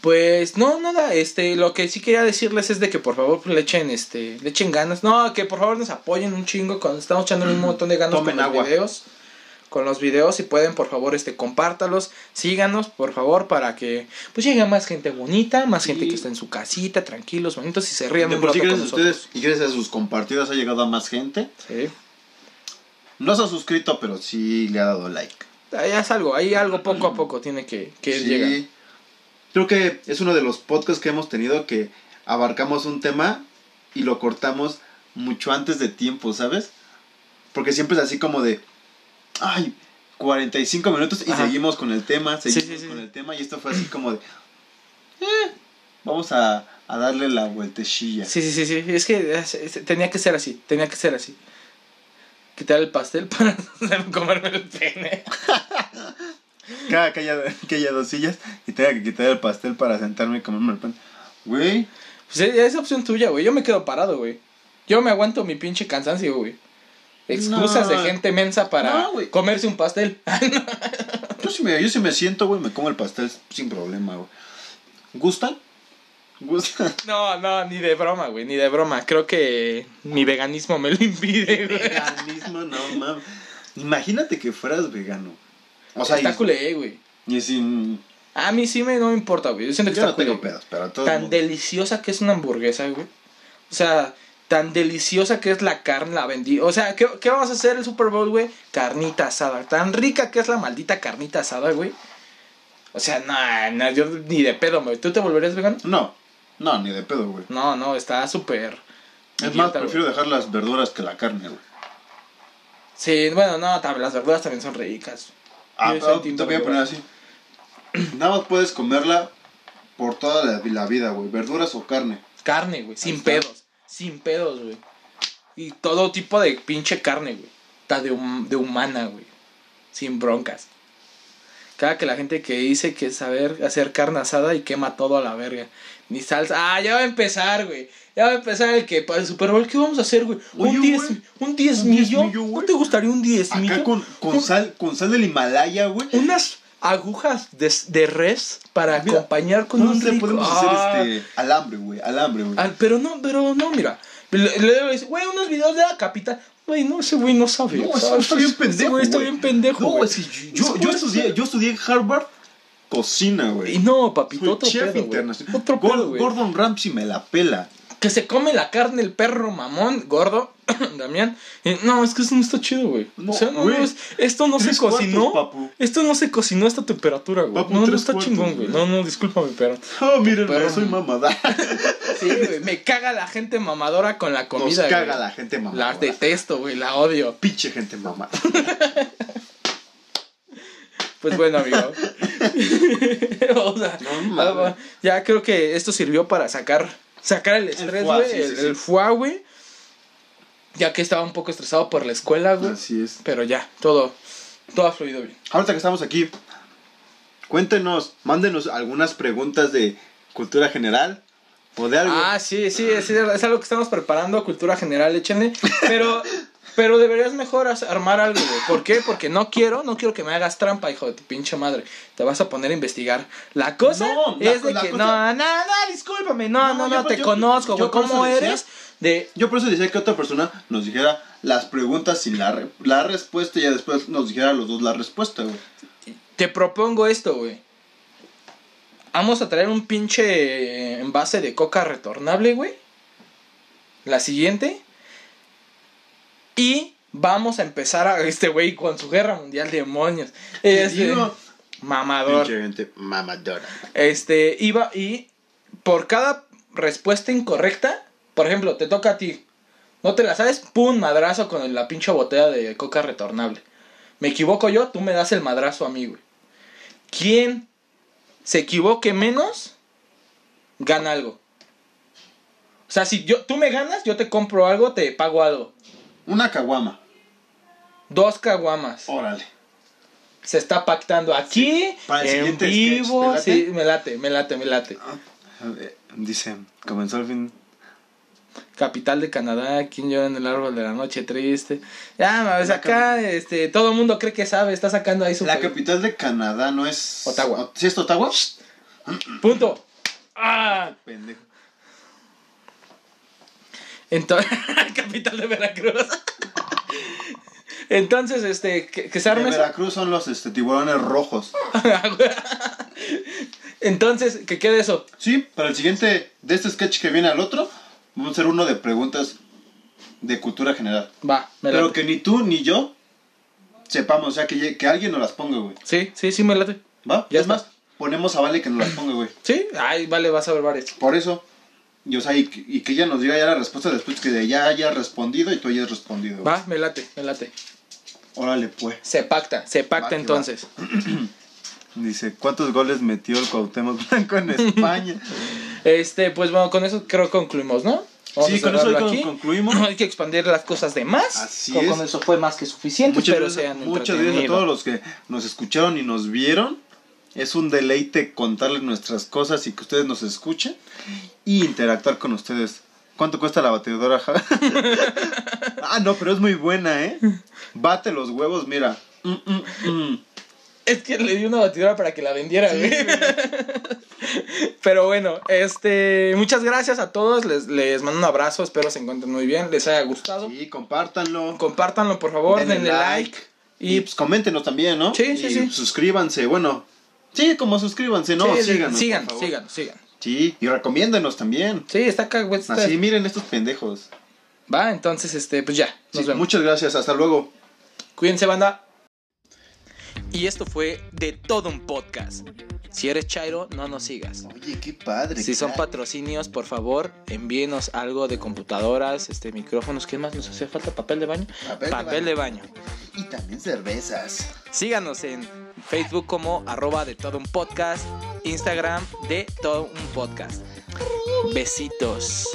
Pues no, nada, este, lo que sí quería decirles es de que por favor pues, le echen, este, le echen ganas. No, que por favor nos apoyen un chingo cuando estamos echando un montón de ganas con los agua. videos. Con los videos, si pueden, por favor, este, compártalos, síganos, por favor, para que pues llegue más gente bonita, más gente que está en su casita, tranquilos, bonitos y se rían De un rato gracias nosotros. ustedes y gracias a sus compartidos ha llegado a más gente. Sí. No se ha suscrito, pero sí le ha dado like. Ahí es algo, ahí algo poco a poco tiene que, que sí. llegar. Creo que es uno de los podcasts que hemos tenido que abarcamos un tema y lo cortamos mucho antes de tiempo, ¿sabes? Porque siempre es así como de, ay, 45 minutos y Ajá. seguimos con el tema, Sí, seguimos sí, sí. con el tema y esto fue así como de, eh, vamos a, a darle la vueltecilla. Sí, sí, sí, sí, es que es- es- tenía que ser así, tenía que ser así. Quitar el pastel para comerme el pene. Cada que haya, que haya dos sillas y tenga que quitar el pastel para sentarme y comerme el pan. Güey, Pues es es opción tuya, güey. Yo me quedo parado, güey. Yo me aguanto mi pinche cansancio, güey. Excusas No. de gente mensa para No, comerse un pastel. yo sí me, yo sí me siento, güey, me como el pastel sin problema, güey. ¿Gustan? ¿Gustan? no, no, ni de broma, güey, ni de broma. Creo que mi veganismo me lo impide, güey. Veganismo, no mames. Imagínate que fueras vegano. O sea, Está y, culé, güey. y sin. A mí sí me no me importa, güey. Yo siento que Yo está no tengo pedos, pero. Tan deliciosa que es una hamburguesa, güey. O sea, tan deliciosa que es la carne, la vendí. O sea, ¿qué, qué vamos a hacer el Super Bowl, güey? Carnita asada. Tan rica que es la maldita carnita asada, güey. O sea, no, no, yo ni de pedo, güey. ¿Tú te volverías vegano? No, no, ni de pedo, güey. No, no, está súper. Es más, prefiero güey. dejar las verduras que la carne, güey. Sí, bueno, no, las verduras también son ricas. Ah, Yo pero team te voy a poner así. Nada más puedes comerla por toda la, la vida, güey. Verduras o carne. Carne, güey, sin pedos. Sin pedos, güey. Y todo tipo de pinche carne, güey. Está de, hum- de humana, güey. Sin broncas. Cada que la gente que dice que saber hacer carne asada y quema todo a la verga. Ni salsa. Ah, ya va a empezar, güey. Ya va a empezar el que para el Super Bowl, ¿qué vamos a hacer, güey? ¿Un 10 güey. un diez Un millo? diezmillo, ¿No güey. te gustaría un 10 millo? Acá con, con sal, con sal del Himalaya, güey. Unas agujas de, de res para Mira, acompañar con No un rico... podemos Ah. hacer este alambre, güey. Alambre, güey. Ah, pero no, pero no, mira. Le, le dice, güey, unos videos de la capital. Güey, no, ese güey no sabe. No, está bien pendejo. güey está bien pendejo. No, güey. es que yo, yo, yo estudié, yo estudié en Harvard cocina, güey. Y no, papito, Soy otro chef pedo, internacional. Otro pedo. Gordon Ramsay me la pela. Que se come la carne el perro mamón, gordo, Damián. No, es que eso no está chido, güey. No, o sea, no, güey. es- esto no se cuartos, cocinó. Esto no se cocinó a esta temperatura, güey. Papu, no, no está cuartos, chingón, güey. No, no, discúlpame, pero. Oh, miren, Pero- soy mamada. Sí, güey. Me caga la gente mamadora con la Nos comida, caga güey. la gente mamada. La detesto, güey. La odio. Pinche gente mamada. Pues bueno, amigo. o sea, No mames. ya creo que esto sirvió para sacar sacar el estrés, güey. el, sí, sí. el foie, güey. Ya que estaba un poco estresado por la escuela, güey. Así es. Pero ya, todo, todo ha fluido bien. Ahorita que estamos aquí, cuéntenos, mándenos algunas preguntas de cultura general o de algo. Ah, sí, sí, es, es algo que estamos preparando, cultura general, échenle. Pero, pero deberías mejor armar algo, güey. ¿Por qué? Porque no quiero, no quiero que me hagas trampa, hijo de tu pinche madre. Te vas a poner a investigar. La cosa No, es de la que, cosa- no, no, no, discúlpame, no, No, no, yo te yo- conozco, güey. ¿Cómo decía- eres? De, Yo por eso decía que otra persona nos dijera las preguntas sin la, re- la respuesta y ya después nos dijera a los dos la respuesta, güey. te propongo esto, güey. Vamos a traer un pinche envase de coca retornable, güey. La siguiente. Y vamos a empezar a este güey con su guerra mundial, demonios. Este, Digo, mamador. mamadora. Este, iba y por cada respuesta incorrecta, por ejemplo, te toca a ti. No te la sabes, pum, madrazo con la pinche botella de coca retornable. Me equivoco yo, tú me das el madrazo a mí, güey. quien se equivoque menos, gana algo. O sea, si yo, tú me ganas, yo te compro algo, te pago algo. Una caguama. Dos caguamas. Órale. Se está pactando aquí, Para el en vivo. Sí, me late, me late, me late. A ver, Dice, comenzó el fin. Capital de Canadá, ¿quién llora en el árbol de la noche triste? Ya, mames, La acá, este, todo el mundo cree que sabe, está sacando ahí su... La capital de Canadá no es. Ottawa. ¿Sí es Ottawa? Punto. Ah, Pendejo. Entonces, capital de Veracruz. Entonces, este, que, que se De arme eso. Veracruz son los este, tiburones rojos. Entonces, que quede eso. Sí, para el siguiente, de este sketch que viene al otro, vamos a hacer uno de preguntas de cultura general. Va, me Pero late. que ni tú ni yo sepamos, o sea, que, que alguien nos las ponga, güey. Sí, sí, sí, me late. ¿Va? Ya es más, ponemos a Vale que nos las ponga, güey. Sí, ay, vale, vas a ver varios. Por eso. Y, o sea, y, que- y que ella nos diga ya la respuesta después que ya haya respondido y tú hayas respondido. Va, me late, me late. Órale, pues. Se pacta, se pacta Va entonces. Dice, ¿cuántos goles metió el Cuauhtémoc Blanco en España? Este, pues bueno, con eso creo que concluimos, ¿no? Vamos Sí, con eso aquí. concluimos. No hay que expandir las cosas de más. Así con, es. con eso fue más que suficiente. Muchas pero gracias, sean muchas gracias a todos los que nos escucharon y nos vieron. Es un deleite contarles nuestras cosas y que ustedes nos escuchen y interactuar con ustedes. ¿Cuánto cuesta la batidora? Ah, no, pero es muy buena, ¿eh? Bate los huevos, mira. Mm, mm, mm. Es que le di una batidora para que la vendiera, güey. Pero bueno, este, muchas gracias a todos. Les, les mando un abrazo. Espero se encuentren muy bien. Les haya gustado. Sí, compártanlo. Compártanlo, por favor. Denle Denle, like. Y Y pues coméntenos también, ¿no? Sí, sí, Y sí. Suscríbanse, bueno. Sí, como suscríbanse, ¿no? sí, síganos. sigan, por favor. sigan, sigan. Sí, y recomiéndenos también. Sí, está acá, güey. está- Así, miren estos pendejos. Va, entonces, este, pues ya. Nos Sí, vemos. muchas gracias, hasta luego. Cuídense, banda. Y esto fue de todo un podcast. Si eres Chairo, no nos sigas. Oye, qué padre. Si son patrocinios, por favor, envíenos algo de computadoras, este, micrófonos. ¿Qué más nos hace falta? ¿Papel de baño? Papel de de baño. Y también cervezas. Síganos en Facebook como arroba de todo un podcast, Instagram de todo un podcast. Besitos.